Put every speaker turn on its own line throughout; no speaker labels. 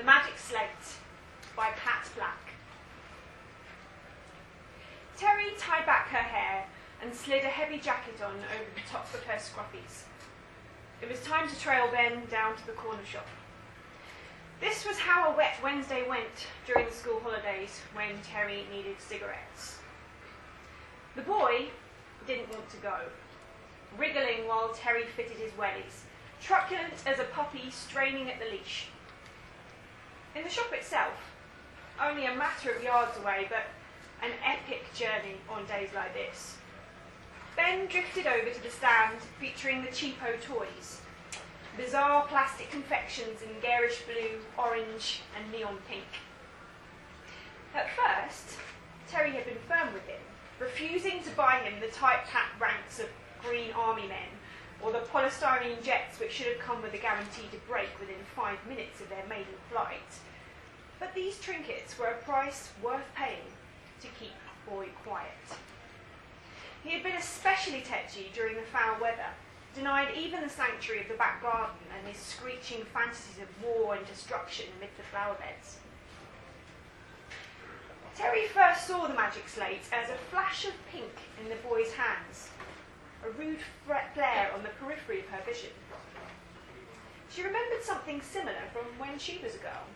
The Magic Slate by Pat Black. Terry tied back her hair and slid a heavy jacket on over the top of her scruffies. It was time to trail Ben down to the corner shop. This was how a wet Wednesday went during the school holidays when Terry needed cigarettes. The boy didn't want to go, wriggling while Terry fitted his wellies, truculent as a puppy straining at the leash. In the shop itself, only a matter of yards away, but an epic journey on days like this. Ben drifted over to the stand featuring the cheapo toys. Bizarre plastic confections in garish blue, orange, and neon pink. At first, Terry had been firm with him, refusing to buy him the tight packed ranks of green army men or the polystyrene jets which should have come with a guarantee to break within five minutes of their maiden flight. But these trinkets were a price worth paying to keep Boy quiet. He had been especially tetchy during the foul weather, denied even the sanctuary of the back garden and his screeching fantasies of war and destruction amid the flower beds. Terry first saw the magic slate as a flash of pink in the boy's hands, a rude flare on the periphery of her vision. She remembered something similar from when she was a girl.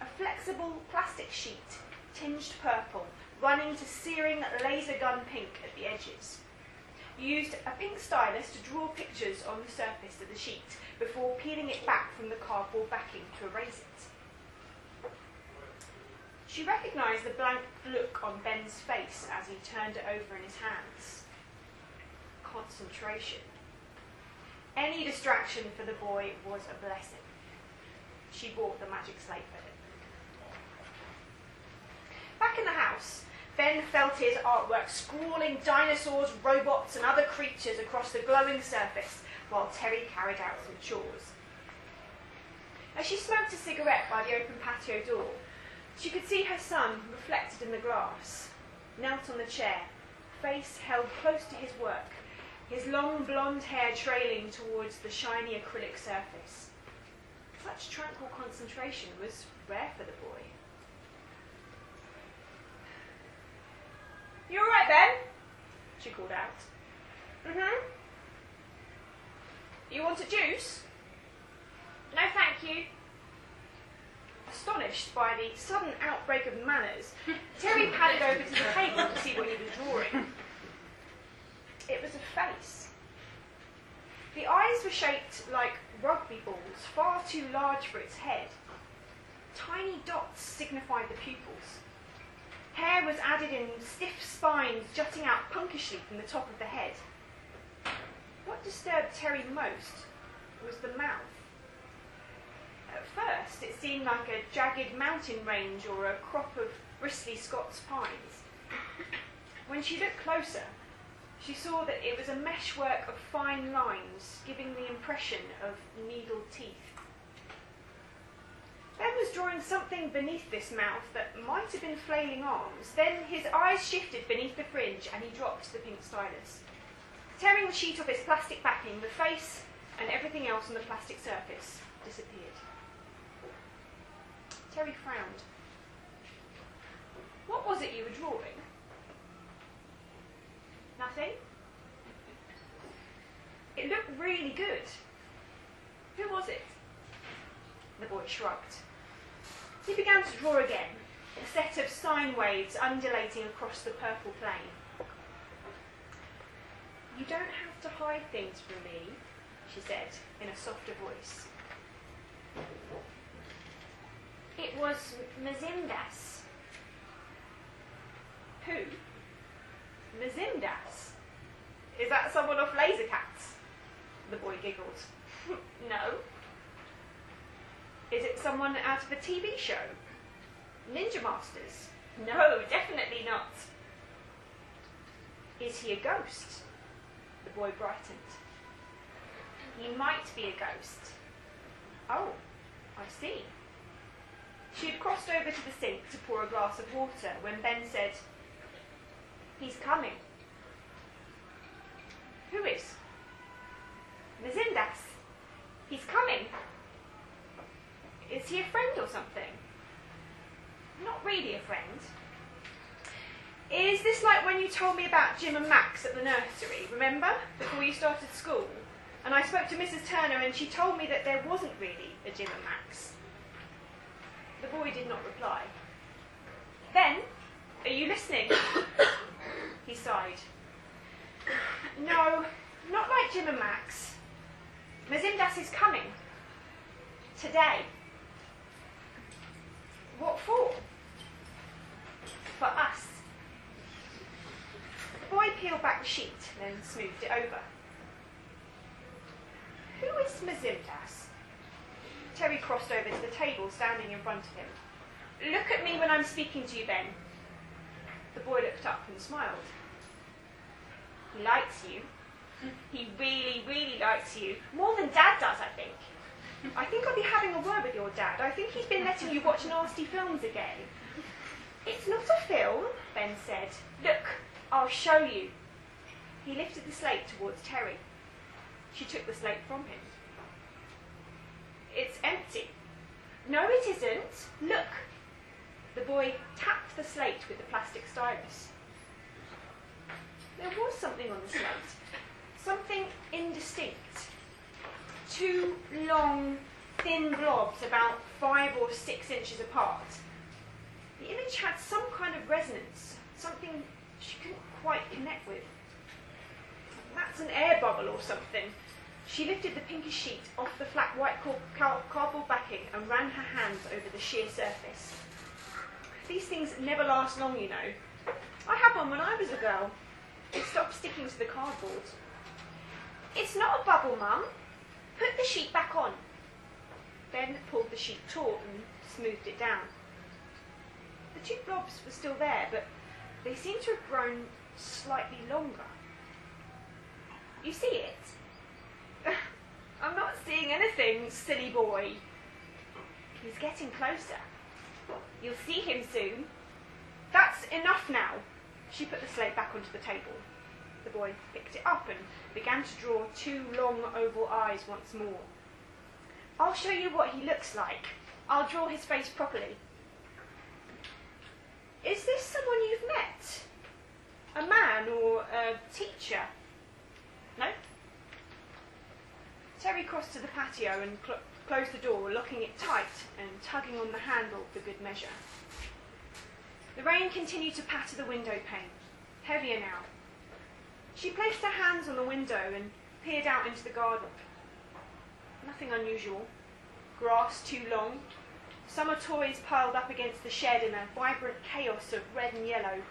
A flexible plastic sheet, tinged purple, running to searing laser gun pink at the edges. You used a pink stylus to draw pictures on the surface of the sheet before peeling it back from the cardboard backing to erase it. She recognised the blank look on Ben's face as he turned it over in his hands. Concentration. Any distraction for the boy was a blessing. She bought the magic slate for him. Back in the house, Ben felt his artwork scrawling dinosaurs, robots, and other creatures across the glowing surface while Terry carried out some chores. As she smoked a cigarette by the open patio door, she could see her son reflected in the glass, knelt on the chair, face held close to his work, his long blonde hair trailing towards the shiny acrylic surface. Such tranquil concentration was rare for the boy. You all right, Ben? She called out. Mm-hmm. You want a juice? No, thank you. Astonished by the sudden outbreak of manners, Terry padded over to the table to see what he was drawing. It was a face. The eyes were shaped like rugby balls, far too large for its head. Tiny dots signified the pupils. Hair was added in stiff spines jutting out punkishly from the top of the head. What disturbed Terry most was the mouth. At first, it seemed like a jagged mountain range or a crop of bristly Scots pines. When she looked closer, she saw that it was a meshwork of fine lines, giving the impression of needle teeth. Ben was drawing something beneath this mouth that might have been flailing arms. Then his eyes shifted beneath the fringe and he dropped the pink stylus. Tearing the sheet off its plastic backing, the face and everything else on the plastic surface disappeared. Terry frowned. What was it you were drawing? Nothing? It looked really good. Who was it? The boy shrugged. He began to draw again, a set of sine waves undulating across the purple plain. You don't have to hide things from me, she said in a softer voice. It was Mzindas. Who? Mzindas. Is that someone off Laser Cats? The boy giggled. no. Is it someone out of a TV show? Ninja Masters? No, oh, definitely not. Is he a ghost? The boy brightened. He might be a ghost. Oh, I see. She had crossed over to the sink to pour a glass of water when Ben said, He's coming. Who is? Mzindas. He's coming. Is he a friend or something? Not really a friend. Is this like when you told me about Jim and Max at the nursery, remember? Before you started school? And I spoke to Mrs. Turner and she told me that there wasn't really a Jim and Max. The boy did not reply. Then, are you listening? he sighed. No, not like Jim and Max. Mazimdas is coming. Today. What for? For us. The boy peeled back the sheet, and then smoothed it over. Who is Mazimdas? Terry crossed over to the table, standing in front of him. Look at me when I'm speaking to you, Ben. The boy looked up and smiled. He likes you. He really, really likes you. More than Dad does, I think. I think I'll be having a word with your dad. I think he's been letting you watch nasty films again. It's not a film, Ben said. Look, I'll show you. He lifted the slate towards Terry. She took the slate from him. It's empty. No, it isn't. Look. The boy tapped the slate with the plastic stylus. There was something on the slate. Something indistinct. Two long, thin blobs about five or six inches apart. The image had some kind of resonance, something she couldn't quite connect with. That's an air bubble or something. She lifted the pinkish sheet off the flat white cardboard backing and ran her hands over the sheer surface. These things never last long, you know. I had one when I was a girl. It stopped sticking to the cardboard. It's not a bubble, Mum. Put the sheet back on. Ben pulled the sheet taut and smoothed it down. The two blobs were still there, but they seemed to have grown slightly longer. You see it? I'm not seeing anything, silly boy. He's getting closer. You'll see him soon. That's enough now. She put the slate back onto the table. The boy picked it up and began to draw two long oval eyes once more. I'll show you what he looks like. I'll draw his face properly. Is this someone you've met? A man or a teacher? No? Terry crossed to the patio and cl- closed the door, locking it tight and tugging on the handle for good measure. The rain continued to patter the window pane, heavier now. She placed her hands on the window and peered out into the garden. Nothing unusual. Grass too long. Summer toys piled up against the shed in a vibrant chaos of red and yellow,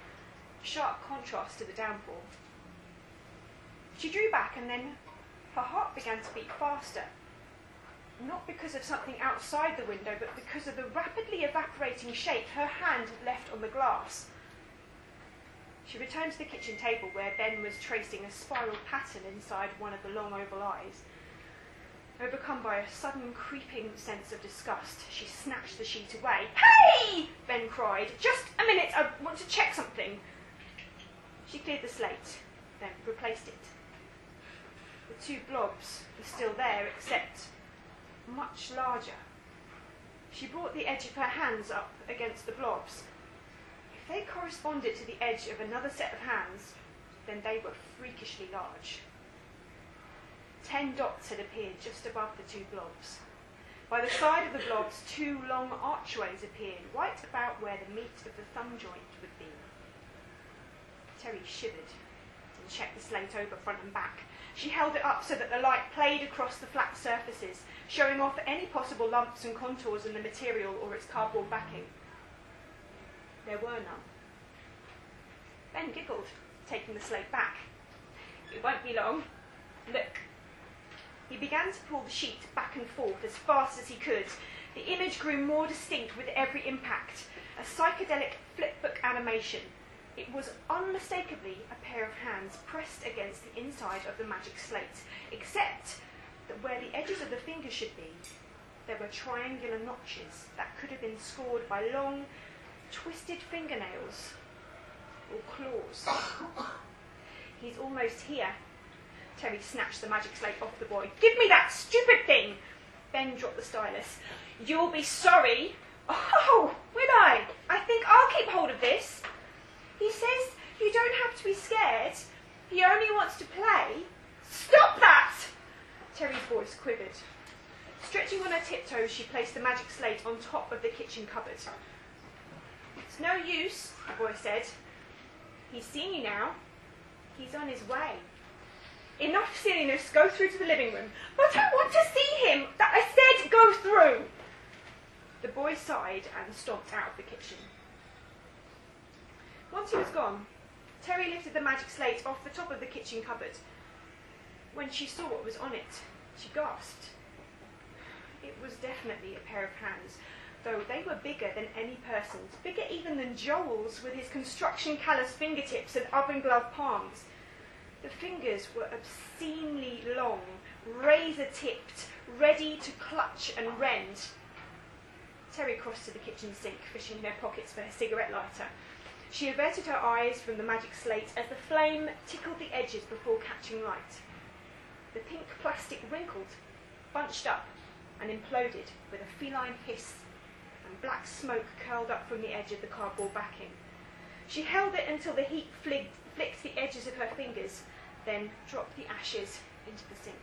sharp contrast to the downpour. She drew back and then her heart began to beat faster. Not because of something outside the window, but because of the rapidly evaporating shape her hand had left on the glass. She returned to the kitchen table where Ben was tracing a spiral pattern inside one of the long oval eyes. Overcome by a sudden creeping sense of disgust, she snatched the sheet away. Hey! Ben cried. Just a minute, I want to check something. She cleared the slate, then replaced it. The two blobs were still there, except much larger. She brought the edge of her hands up against the blobs. If they corresponded to the edge of another set of hands, then they were freakishly large. Ten dots had appeared just above the two blobs. By the side of the blobs, two long archways appeared, right about where the meat of the thumb joint would be. Terry shivered and checked the slate over front and back. She held it up so that the light played across the flat surfaces, showing off any possible lumps and contours in the material or its cardboard backing. There were none. Ben giggled, taking the slate back. It won't be long. Look. He began to pull the sheet back and forth as fast as he could. The image grew more distinct with every impact, a psychedelic flipbook animation it was unmistakably a pair of hands pressed against the inside of the magic slate, except that where the edges of the fingers should be, there were triangular notches that could have been scored by long, twisted fingernails or claws. He's almost here. Terry snatched the magic slate off the boy. Give me that stupid thing! Ben dropped the stylus. You'll be sorry. Oh, will I? I think I'll keep hold of this. He says you don't have to be scared. He only wants to play. Stop that! Terry's voice quivered. Stretching on her tiptoes, she placed the magic slate on top of the kitchen cupboard. It's no use, the boy said. He's seen you now. He's on his way. Enough silliness, go through to the living room. But I want to see him. That I said go through. The boy sighed and stomped out of the kitchen. Once he was gone, Terry lifted the magic slate off the top of the kitchen cupboard. When she saw what was on it, she gasped. It was definitely a pair of hands, though they were bigger than any person's, bigger even than Joel's with his construction callus fingertips and oven glove palms. The fingers were obscenely long, razor tipped, ready to clutch and rend. Terry crossed to the kitchen sink, fishing in her pockets for her cigarette lighter. She averted her eyes from the magic slate as the flame tickled the edges before catching light. The pink plastic wrinkled, bunched up, and imploded with a feline hiss, and black smoke curled up from the edge of the cardboard backing. She held it until the heat flicked, flicked the edges of her fingers, then dropped the ashes into the sink.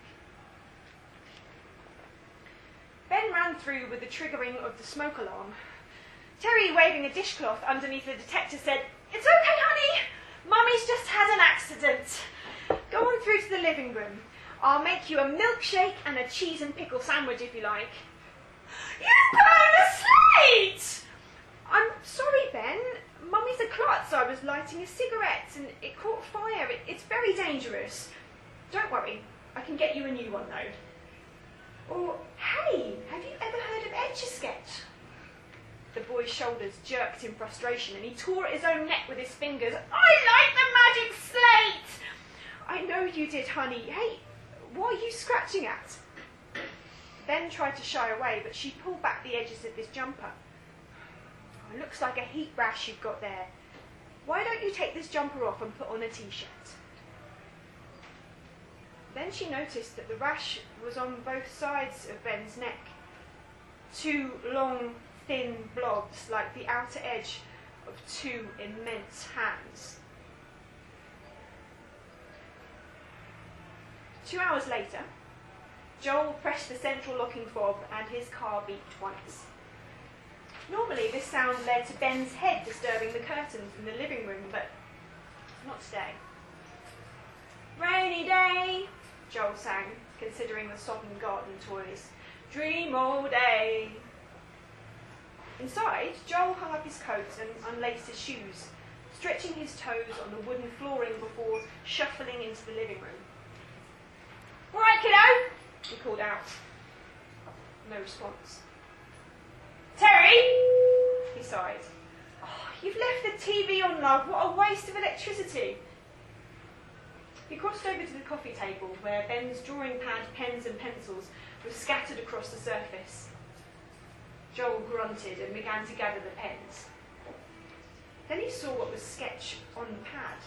Ben ran through with the triggering of the smoke alarm. Terry, waving a dishcloth underneath the detector, said, It's okay, honey. Mummy's just had an accident. Go on through to the living room. I'll make you a milkshake and a cheese and pickle sandwich if you like. You burned a slate! I'm sorry, Ben. Mummy's a klutz. I was lighting a cigarette and it caught fire. It, it's very dangerous. Don't worry. I can get you a new one, though. Or, hey, have you ever heard of Etch-a-Sketch? The boy's shoulders jerked in frustration and he tore at his own neck with his fingers. I like the magic slate! I know you did, honey. Hey, what are you scratching at? Ben tried to shy away, but she pulled back the edges of his jumper. Oh, looks like a heat rash you've got there. Why don't you take this jumper off and put on a t shirt? Then she noticed that the rash was on both sides of Ben's neck. Two long, thin blobs, like the outer edge of two immense hands. Two hours later, Joel pressed the central locking fob and his car beeped once. Normally, this sound led to Ben's head disturbing the curtains in the living room, but not today. Rainy day, Joel sang, considering the sodden garden toys. Dream all day. Inside, Joel hung up his coat and unlaced his shoes, stretching his toes on the wooden flooring before shuffling into the living room. All right, kiddo, he called out. No response. Terry, he sighed. Oh, you've left the TV on, love. What a waste of electricity. He crossed over to the coffee table where Ben's drawing pad, pens, and pencils were scattered across the surface. Joel grunted and began to gather the pens. Then he saw what was sketched on the pad.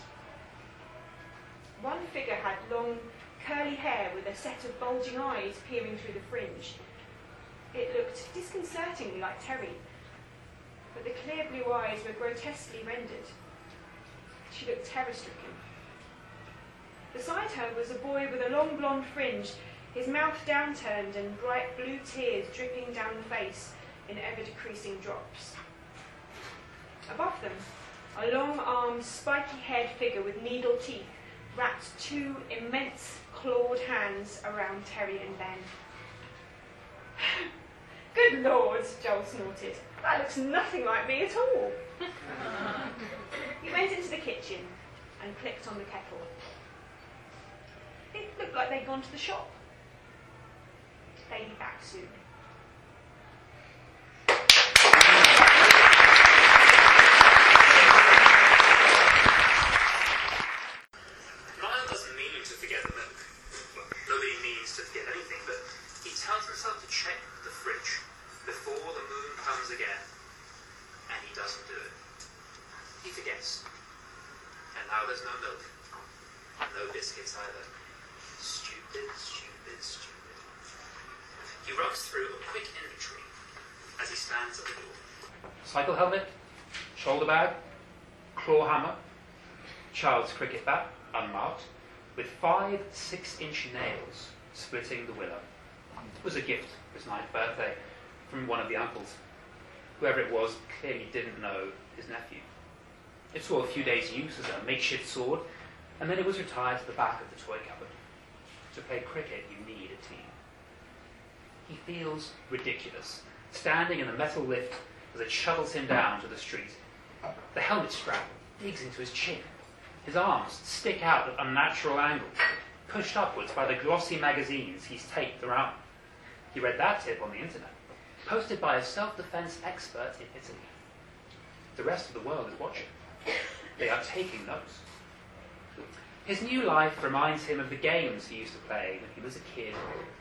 One figure had long, curly hair with a set of bulging eyes peering through the fringe. It looked disconcertingly like Terry, but the clear blue eyes were grotesquely rendered. She looked terror stricken. Beside her was a boy with a long blonde fringe, his mouth downturned and bright blue tears dripping down the face in ever decreasing drops. Above them, a long armed, spiky haired figure with needle teeth wrapped two immense clawed hands around Terry and Ben. Good Lord, Joel snorted. That looks nothing like me at all. he went into the kitchen and clicked on the kettle. It looked like they'd gone to the shop. They'd be back soon.
Niall doesn't mean to forget the milk. Well, nobody means to forget anything, but he tells himself to check the fridge before the moon comes again. And he doesn't do it. He forgets. And now there's no milk. And no biscuits either. Stupid, stupid, stupid. He runs through a quick inventory as he stands at the door.
Cycle helmet, shoulder bag, claw hammer, child's cricket bat, unmarked, with five six-inch nails splitting the willow. It was a gift for his ninth birthday from one of the uncles. Whoever it was clearly didn't know his nephew. It saw a few days' use as a makeshift sword, and then it was retired to the back of the toy cupboard. To play cricket, you need a team. He feels ridiculous, standing in the metal lift as it shovels him down to the street. The helmet strap digs into his chin. His arms stick out at unnatural angles, pushed upwards by the glossy magazines he's taped around. He read that tip on the internet, posted by a self-defense expert in Italy. The rest of the world is watching. They are taking notes. His new life reminds him of the games he used to play when he was a kid,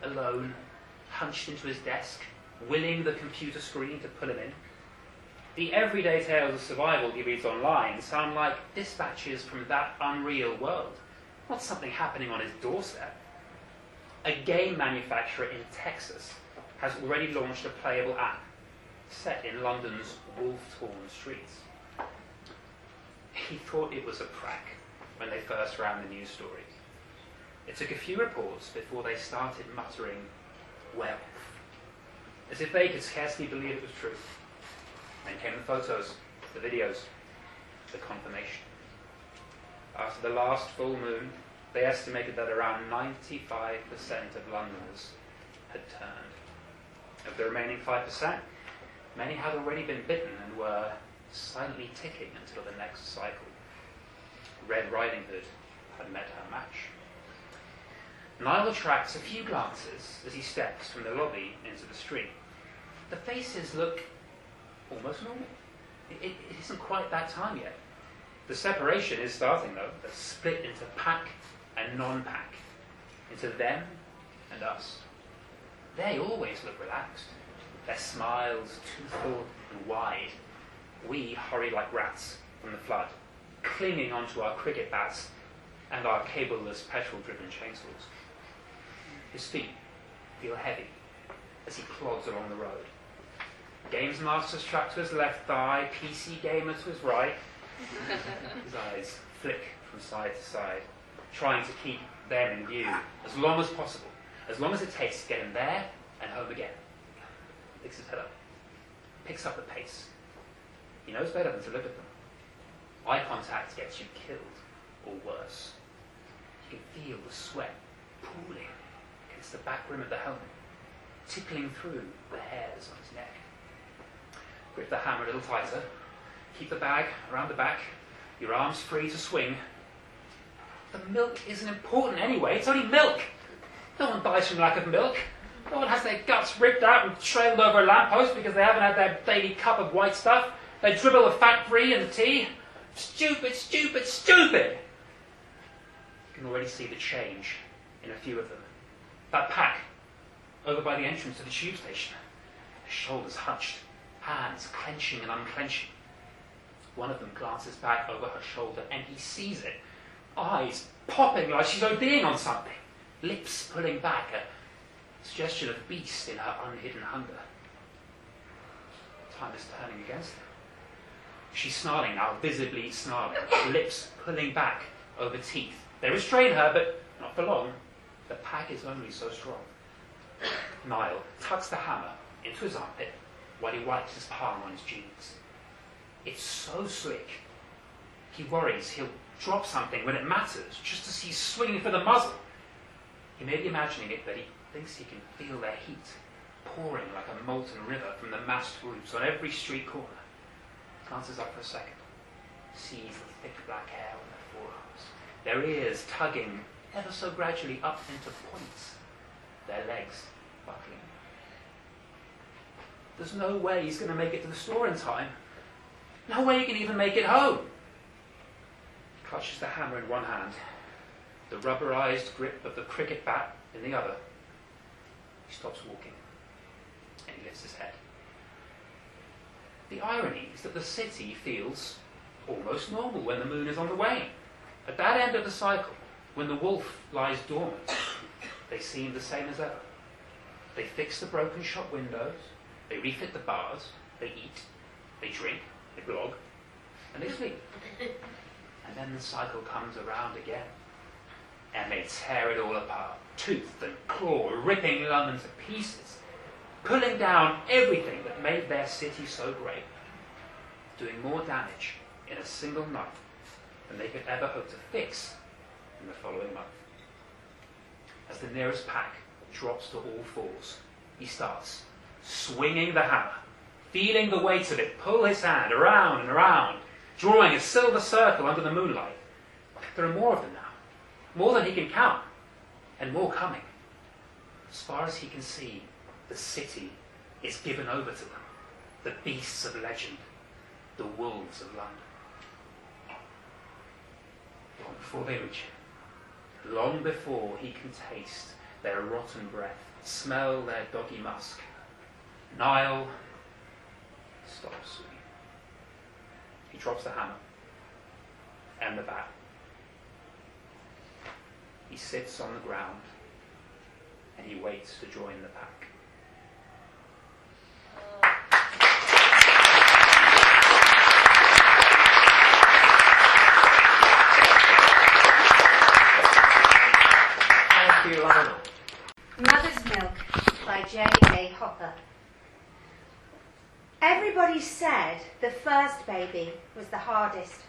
alone, hunched into his desk, willing the computer screen to pull him in. The everyday tales of survival he reads online sound like dispatches from that unreal world, not something happening on his doorstep. A game manufacturer in Texas has already launched a playable app set in London's wolf-torn streets. He thought it was a prank when they first ran the news story. It took a few reports before they started muttering, werewolf, as if they could scarcely believe it was true. Then came the photos, the videos, the confirmation. After the last full moon, they estimated that around 95% of Londoners had turned. Of the remaining 5%, many had already been bitten and were silently ticking until the next cycle. Red Riding Hood had met her match. Niall attracts a few glances as he steps from the lobby into the street. The faces look almost normal. It, it, isn't quite that time yet. The separation is starting though. The split into pack and non-pack, into them and us. They always look relaxed. Their smiles truthful and wide. We hurry like rats from the flood, clinging onto our cricket bats and our cableless petrol-driven chainsaws. His feet feel heavy as he plods along the road. Games Master strapped to his left thigh, PC Gamer to his right. his eyes flick from side to side, trying to keep them in view as long as possible, as long as it takes to get him there and home again. Picks his head up, picks up the pace. He knows better than to look at them. Eye contact gets you killed, or worse. You can feel the sweat pooling against the back rim of the helmet, tickling through the hairs on his neck. Grip the hammer a little tighter. Keep the bag around the back, your arms free to swing. The milk isn't important anyway, it's only milk. No one dies from lack of milk. No one has their guts ripped out and trailed over a lamppost because they haven't had their daily cup of white stuff. They dribble the fat free the tea. Stupid, stupid, stupid! You can already see the change in a few of them. That pack, over by the entrance to the tube station, shoulders hunched, hands clenching and unclenching. One of them glances back over her shoulder and he sees it, eyes popping like she's ODing on something, lips pulling back, a suggestion of beast in her unhidden hunger. Time is turning against her. She's snarling now, visibly snarling, lips pulling back over teeth. They restrain her, but not for long. The pack is only so strong. Niall tucks the hammer into his armpit while he wipes his palm on his jeans. It's so slick. He worries he'll drop something when it matters, just as he's swinging for the muzzle. He may be imagining it, but he thinks he can feel their heat pouring like a molten river from the massed roofs on every street corner. Glances up for a second, sees the thick black hair on their forearms, their ears tugging ever so gradually up into points, their legs buckling. There's no way he's going to make it to the store in time. No way he can even make it home. He clutches the hammer in one hand, the rubberized grip of the cricket bat in the other. He stops walking and he lifts his head. The irony is that the city feels almost normal when the moon is on the wane. At that end of the cycle, when the wolf lies dormant, they seem the same as ever. They fix the broken shop windows, They refit the bars, they eat, they drink, they blog, and they sleep. And then the cycle comes around again. And they tear it all apart, tooth and claw, ripping London to pieces, pulling down everything that made their city so great, doing more damage in a single night than they could ever hope to fix in the following month. As the nearest pack drops to all fours, he starts swinging the hammer, feeling the weight of it pull his hand around and around, drawing a silver circle under the moonlight. There are more of them now, more than he can count, and more coming. As far as he can see, the city is given over to them, the beasts of legend, the wolves of London. Long before they reach him, long before he can taste their rotten breath, smell their doggy musk, Niall stops. He drops the hammer and the bat. He sits on the ground and he waits to join the pack.
Lionel.
Mother's Milk by J.A. Hopper. Everybody said the first baby was the hardest.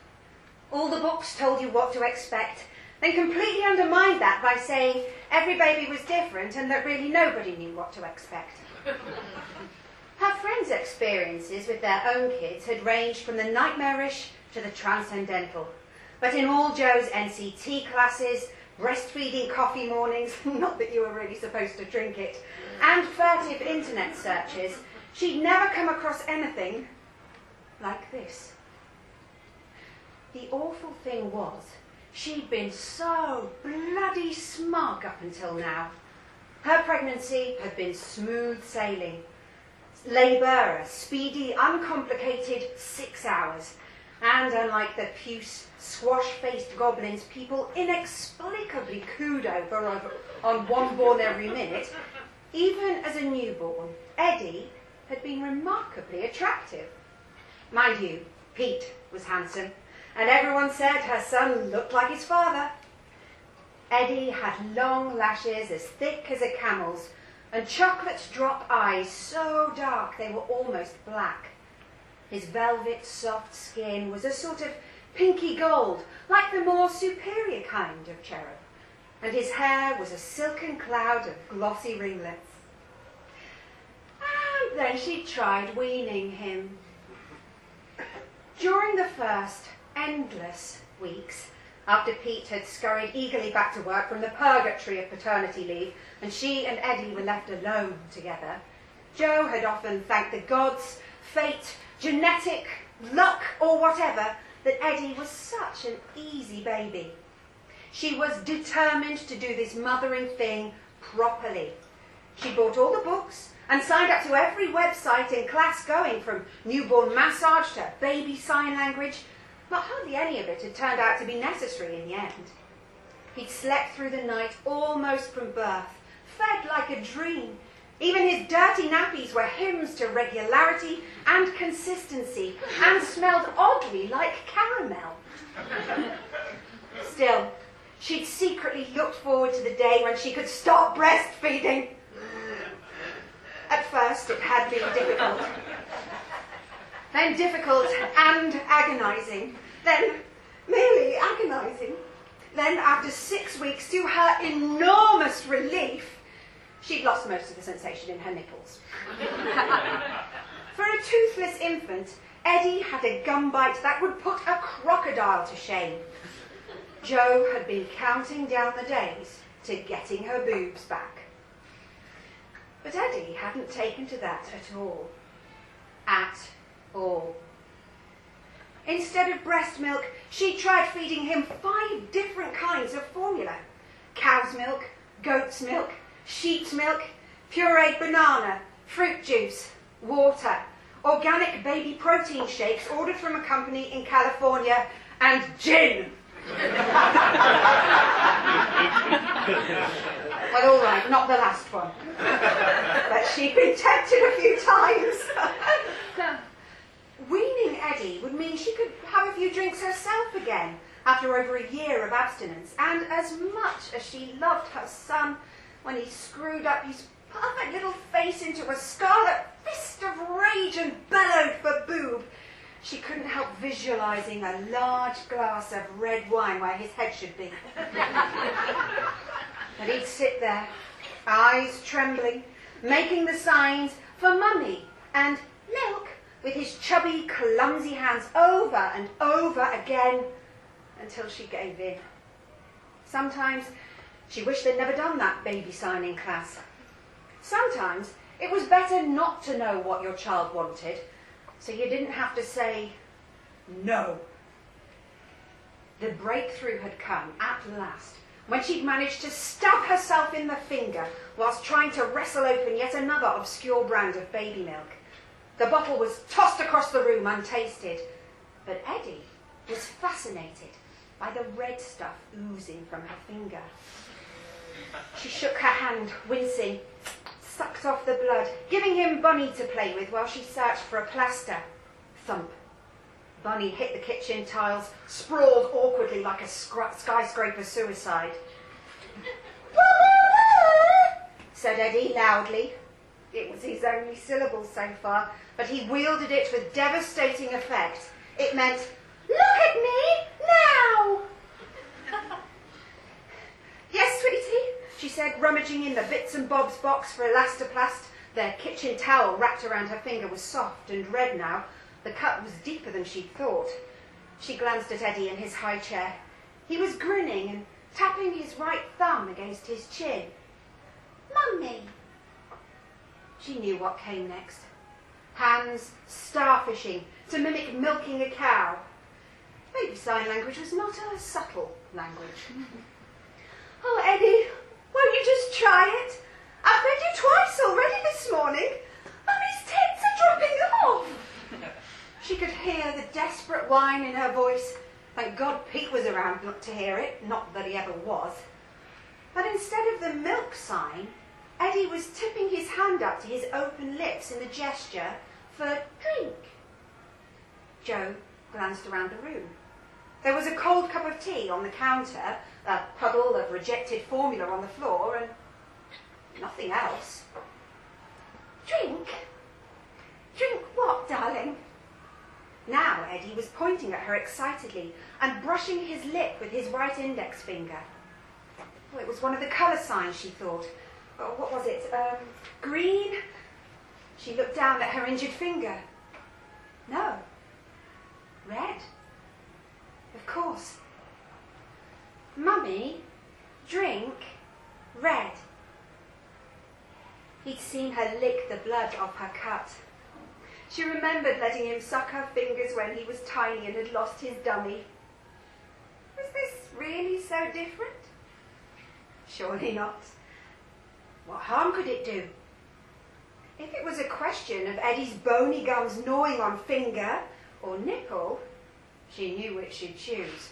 All the books told you what to expect, then completely undermined that by saying every baby was different and that really nobody knew what to expect. Her friends' experiences with their own kids had ranged from the nightmarish to the transcendental. But in all Jo's NCT classes, breastfeeding coffee mornings, not that you were really supposed to drink it, and furtive internet searches, she'd never come across anything like this. The awful thing was, she'd been so bloody smug up until now. Her pregnancy had been smooth sailing. Labour, a speedy, uncomplicated six hours. And unlike the puce, squash-faced goblins people inexplicably cooed over on- on one born every minute, even as a newborn, Eddie had been remarkably attractive. Mind you, Pete was handsome, and everyone said her son looked like his father. Eddie had long lashes as thick as a camel's, and chocolate drop eyes so dark they were almost black. His velvet soft skin was a sort of pinky gold, like the more superior kind of cherub, and his hair was a silken cloud of glossy ringlets. And then she tried weaning him. During the first endless weeks, after Pete had scurried eagerly back to work from the purgatory of paternity leave, and she and Eddie were left alone together, Jo had often thanked the gods, fate, genetic, luck, or whatever, that Eddie was such an easy baby. She was determined to do this mothering thing properly. She bought all the books and signed up to every website in class going from newborn massage to baby sign language, but hardly any of it had turned out to be necessary in the end. He'd slept through the night almost from birth, fed like a dream. Even his dirty nappies were hymns to regularity and consistency and smelled oddly like caramel. Still, she'd secretly looked forward to the day when she could stop breastfeeding. At first, it had been difficult. Then difficult and agonizing. Then merely agonizing. Then, after six weeks, to her enormous relief, she'd lost most of the sensation in her nipples. For a toothless infant, Eddie had a gum bite that would put a crocodile to shame. Jo had been counting down the days to getting her boobs back. But Eddie hadn't taken to that at all. At all. Instead of breast milk, she tried feeding him five different kinds of formula cow's milk, goat's milk, sheep's milk, pureed banana, fruit juice, water, organic baby protein shakes ordered from a company in California, and gin. well, all right, not the last one. But she'd been tempted a few times. Weaning Eddie would mean she could have a few drinks herself again after over a year of abstinence. And as much as she loved her son when he screwed up his perfect little face into a scarlet fist of rage and bellowed for boob, she couldn't help visualizing a large glass of red wine where his head should be. and he'd sit there, eyes trembling, making the signs for mummy and milk with his chubby, clumsy hands over and over again until she gave in. Sometimes she wished they'd never done that baby signing class. Sometimes it was better not to know what your child wanted, so you didn't have to say no. The breakthrough had come at last when she'd managed to stab herself in the finger whilst trying to wrestle open yet another obscure brand of baby milk. The bottle was tossed across the room untasted, but Eddie was fascinated by the red stuff oozing from her finger. She shook her hand, wincing, sucked off the blood, giving him Bunny to play with while she searched for a plaster. Thump. Bunny hit the kitchen tiles, sprawled awkwardly like a skyscraper suicide. said Eddie loudly. It was his only syllable so far, but he wielded it with devastating effect. It meant, Look at me now! yes, sweetie, she said, rummaging in the bits and bobs box for elastoplast. Their kitchen towel wrapped around her finger was soft and red now. The cut was deeper than she'd thought. She glanced at Eddie in his high chair. He was grinning and tapping his right thumb against his chin. Mummy! She knew what came next. Hands starfishing to mimic milking a cow. Baby sign language was not a subtle language. oh, Eddie, won't you just try it? I've fed you twice already this morning. Mummy's tits are dropping off. she could hear the desperate whine in her voice. Thank God Pete was around not to hear it, not that he ever was. But instead of the milk sign, Eddie was tipping his hand up to his open lips in the gesture for drink. Jo glanced around the room. There was a cold cup of tea on the counter, a puddle of rejected formula on the floor, and nothing else. Drink? Drink what, darling? Now Eddie was pointing at her excitedly and brushing his lip with his right index finger. Well, it was one of the colour signs, she thought. Oh, what was it? Um, green? She looked down at her injured finger. No. Red. Of course. Mummy, drink red. He'd seen her lick the blood off her cut. She remembered letting him suck her fingers when he was tiny and had lost his dummy. Was this really so different? Surely not. What harm could it do? If it was a question of Eddie's bony gums gnawing on finger or nipple, she knew which she'd choose.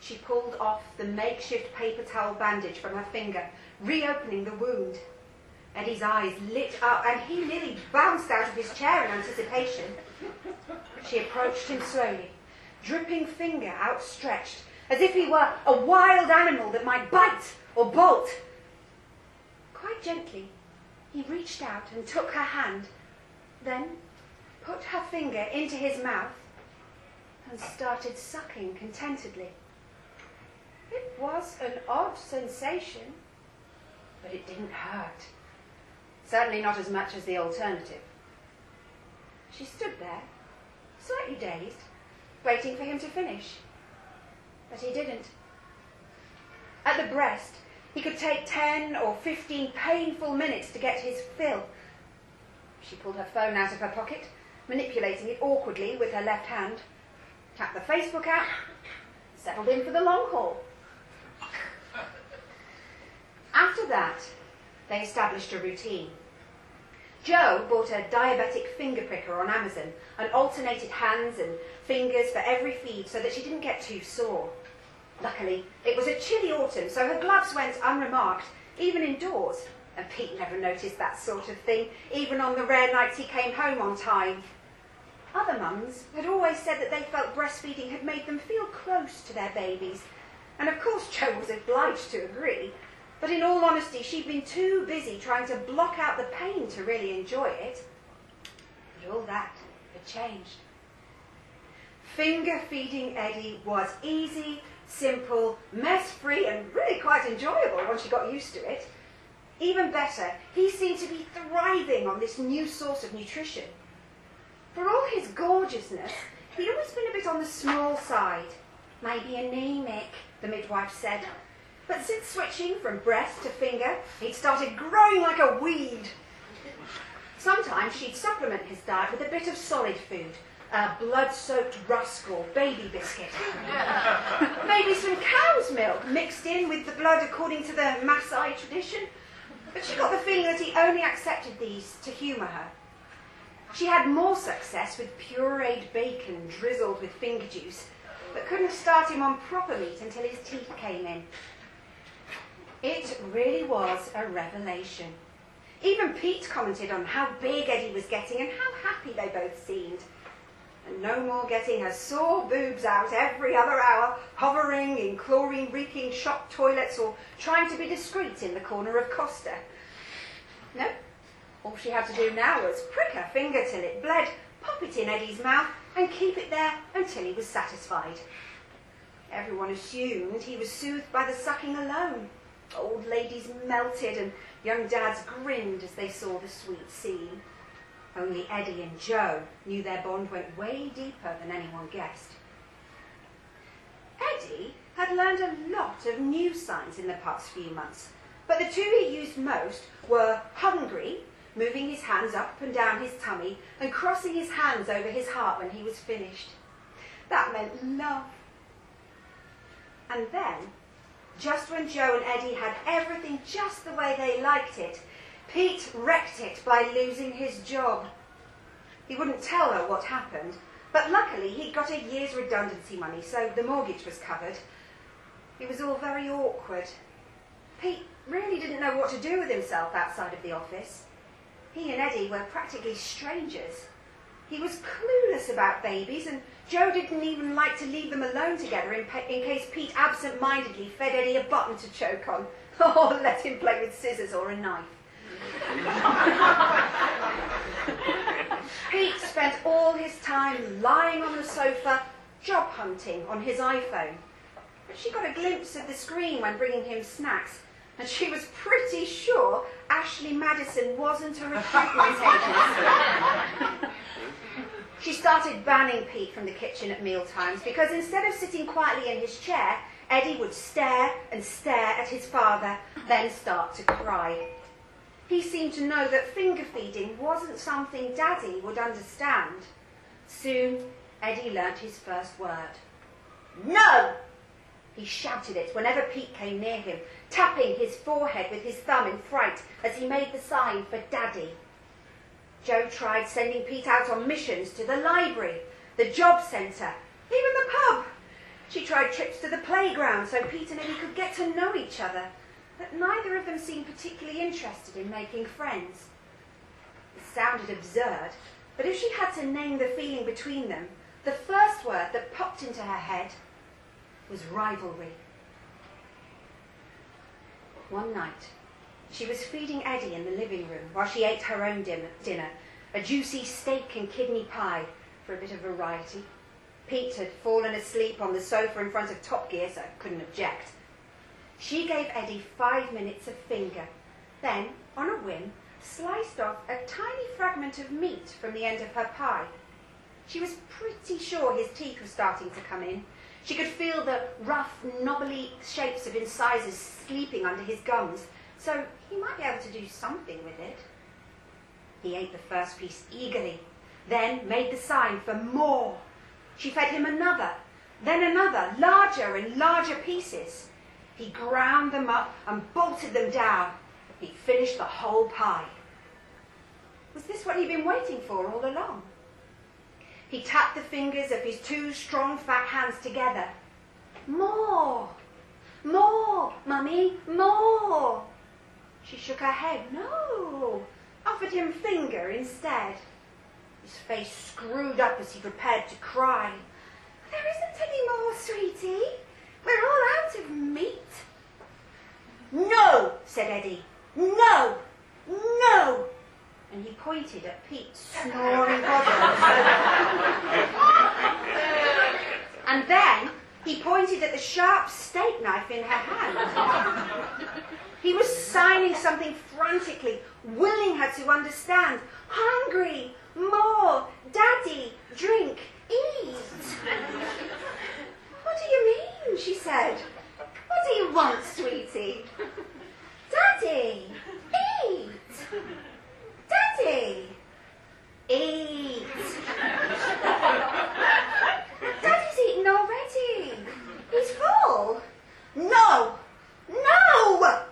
She pulled off the makeshift paper towel bandage from her finger, reopening the wound. Eddie's eyes lit up and he nearly bounced out of his chair in anticipation. She approached him slowly, dripping finger outstretched, as if he were a wild animal that might bite or bolt. Quite gently, he reached out and took her hand, then put her finger into his mouth and started sucking contentedly. It was an odd sensation, but it didn't hurt. Certainly not as much as the alternative. She stood there, slightly dazed, waiting for him to finish. But he didn't. At the breast, he could take 10 or 15 painful minutes to get his fill. She pulled her phone out of her pocket, manipulating it awkwardly with her left hand, tapped the Facebook app, settled in for the long haul. After that, they established a routine. Jo bought a diabetic finger pricker on Amazon and alternated hands and fingers for every feed so that she didn't get too sore. Luckily, it was a chilly autumn, so her gloves went unremarked, even indoors. And Pete never noticed that sort of thing, even on the rare nights he came home on time. Other mums had always said that they felt breastfeeding had made them feel close to their babies. And of course, Jo was obliged to agree. But in all honesty, she'd been too busy trying to block out the pain to really enjoy it. But all that had changed. Finger feeding Eddie was easy, simple, mess free, and really quite enjoyable once you got used to it. Even better, he seemed to be thriving on this new source of nutrition. For all his gorgeousness, he'd always been a bit on the small side. Maybe anemic, the midwife said. But since switching from breast to finger, he'd started growing like a weed. Sometimes she'd supplement his diet with a bit of solid food, a blood-soaked rusk or baby biscuit. Maybe some cow's milk mixed in with the blood according to the Maasai tradition. But she got the feeling that he only accepted these to humour her. She had more success with pureed bacon drizzled with finger juice, but couldn't start him on proper meat until his teeth came in. It really was a revelation. Even Pete commented on how big Eddie was getting and how happy they both seemed. No more getting her sore boobs out every other hour, hovering in chlorine reeking shop toilets or trying to be discreet in the corner of Costa. No, all she had to do now was prick her finger till it bled, pop it in Eddie's mouth, and keep it there until he was satisfied. Everyone assumed he was soothed by the sucking alone. Old ladies melted and young dads grinned as they saw the sweet scene. Only Eddie and Jo knew their bond went way deeper than anyone guessed. Eddie had learned a lot of new signs in the past few months, but the two he used most were hungry, moving his hands up and down his tummy and crossing his hands over his heart when he was finished. That meant love. And then, just when Jo and Eddie had everything just the way they liked it, Pete wrecked it by losing his job. He wouldn't tell her what happened, but luckily he'd got a year's redundancy money, so the mortgage was covered. It was all very awkward. Pete really didn't know what to do with himself outside of the office. He and Eddie were practically strangers. He was clueless about babies, and Jo didn't even like to leave them alone together in, pe- in case Pete absent mindedly fed Eddie a button to choke on, or let him play with scissors or a knife. Pete spent all his time lying on the sofa, job hunting on his iPhone. But she got a glimpse of the screen when bringing him snacks, and she was pretty sure Ashley Madison wasn't a recruitment agency. she started banning Pete from the kitchen at mealtimes because instead of sitting quietly in his chair, Eddie would stare and stare at his father, then start to cry. He seemed to know that finger feeding wasn't something Daddy would understand. Soon, Eddie learnt his first word. No! He shouted it whenever Pete came near him, tapping his forehead with his thumb in fright as he made the sign for Daddy. Jo tried sending Pete out on missions to the library, the job centre, even the pub. She tried trips to the playground so Pete and Eddie could get to know each other, but neither of them seemed particularly interested in making friends. It sounded absurd, but if she had to name the feeling between them, the first word that popped into her head was rivalry. One night, she was feeding Eddie in the living room while she ate her own dim- dinner, a juicy steak and kidney pie for a bit of variety. Pete had fallen asleep on the sofa in front of Top Gear, so I couldn't object. She gave Eddie five minutes of finger, then, on a whim, sliced off a tiny fragment of meat from the end of her pie. She was pretty sure his teeth were starting to come in. She could feel the rough, knobbly shapes of incisors sleeping under his gums, so he might be able to do something with it. He ate the first piece eagerly, then made the sign for more. She fed him another, then another, larger and larger pieces. He ground them up and bolted them down. He finished the whole pie. Was this what he'd been waiting for all along? He tapped the fingers of his two strong fat hands together. More! More, Mummy, more! She shook her head. No. Offered him finger instead. His face screwed up as he prepared to cry. There isn't any more, sweetie. We're all out of meat. No, said Eddie. No, no. And he pointed at Pete's snoring body. and then he pointed at the sharp steak knife in her hand. He was signing something frantically, willing her to understand. Hungry, more, daddy, drink, eat. What do you mean? she said. What do you want, sweetie? Daddy, eat. Daddy, eat. Daddy's eaten already. He's full. No, no!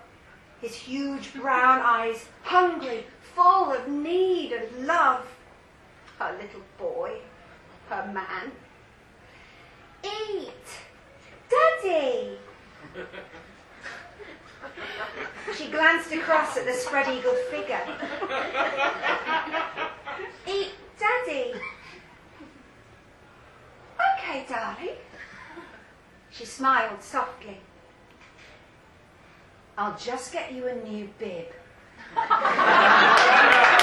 His huge brown eyes, hungry, full of need and love. Her little boy, her man. Eat! Daddy! She glanced across at the spread eagled figure. Eat, Daddy! Okay, darling. She smiled softly. I'll just get you a new bib.